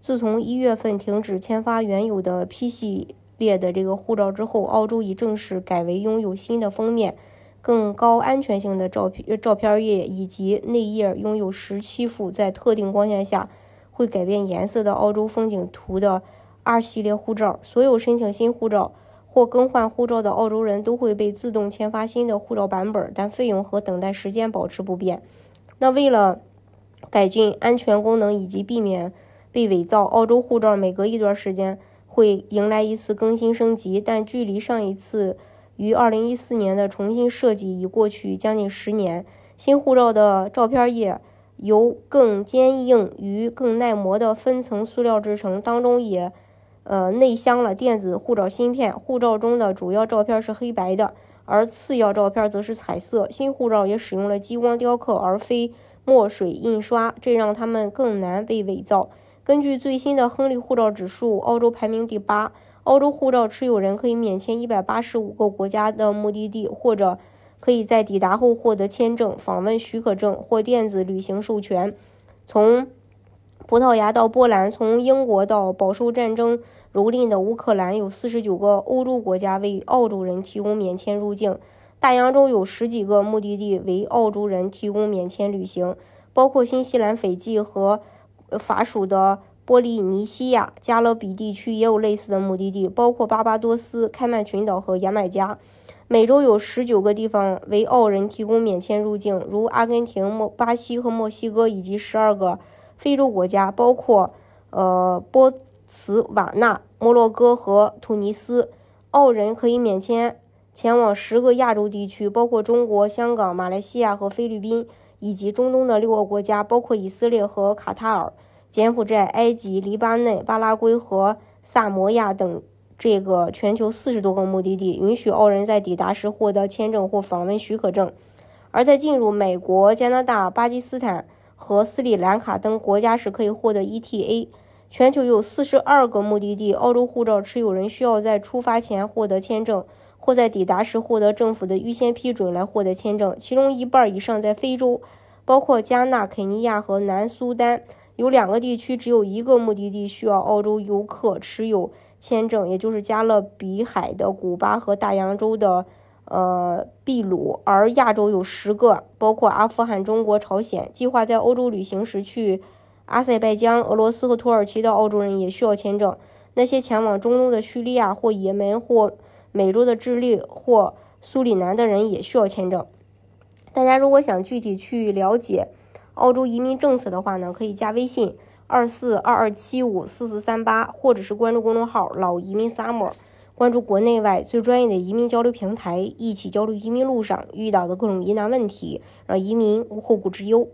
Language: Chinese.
自从一月份停止签发原有的 P 系列的这个护照之后，澳洲已正式改为拥有新的封面、更高安全性的照片照片页以及内页拥有十七幅在特定光线下会改变颜色的澳洲风景图的 R 系列护照。所有申请新护照或更换护照的澳洲人都会被自动签发新的护照版本，但费用和等待时间保持不变。那为了改进安全功能以及避免。被伪造，澳洲护照每隔一段时间会迎来一次更新升级，但距离上一次于二零一四年的重新设计已过去将近十年。新护照的照片页由更坚硬与更耐磨的分层塑料制成，当中也呃内镶了电子护照芯片。护照中的主要照片是黑白的，而次要照片则是彩色。新护照也使用了激光雕刻而非墨水印刷，这让它们更难被伪造。根据最新的亨利护照指数，澳洲排名第八。澳洲护照持有人可以免签一百八十五个国家的目的地，或者可以在抵达后获得签证、访问许可证或电子旅行授权。从葡萄牙到波兰，从英国到饱受战争蹂躏的乌克兰，有四十九个欧洲国家为澳洲人提供免签入境。大洋洲有十几个目的地为澳洲人提供免签旅行，包括新西兰、斐济和。法属的波利尼西亚、加勒比地区也有类似的目的地，包括巴巴多斯、开曼群岛和牙买加。美洲有十九个地方为澳人提供免签入境，如阿根廷、墨巴西和墨西哥，以及十二个非洲国家，包括呃波茨瓦纳、摩洛哥和突尼斯。澳人可以免签前往十个亚洲地区，包括中国、香港、马来西亚和菲律宾。以及中东的六个国家，包括以色列和卡塔尔、柬埔寨、埃及、黎巴嫩、巴拉圭和萨摩亚等这个全球四十多个目的地，允许澳人在抵达时获得签证或访问许可证；而在进入美国、加拿大、巴基斯坦和斯里兰卡等国家时，可以获得 ETA。全球有四十二个目的地，澳洲护照持有人需要在出发前获得签证。或在抵达时获得政府的预先批准来获得签证，其中一半以上在非洲，包括加纳、肯尼亚和南苏丹。有两个地区只有一个目的地需要澳洲游客持有签证，也就是加勒比海的古巴和大洋洲的呃秘鲁。而亚洲有十个，包括阿富汗、中国、朝鲜。计划在欧洲旅行时去阿塞拜疆、俄罗斯和土耳其的澳洲人也需要签证。那些前往中东的叙利亚或也门或。美洲的智利或苏里南的人也需要签证。大家如果想具体去了解澳洲移民政策的话呢，可以加微信二四二二七五四四三八，或者是关注公众号“老移民 summer”，关注国内外最专业的移民交流平台，一起交流移民路上遇到的各种疑难问题，让移民无后顾之忧。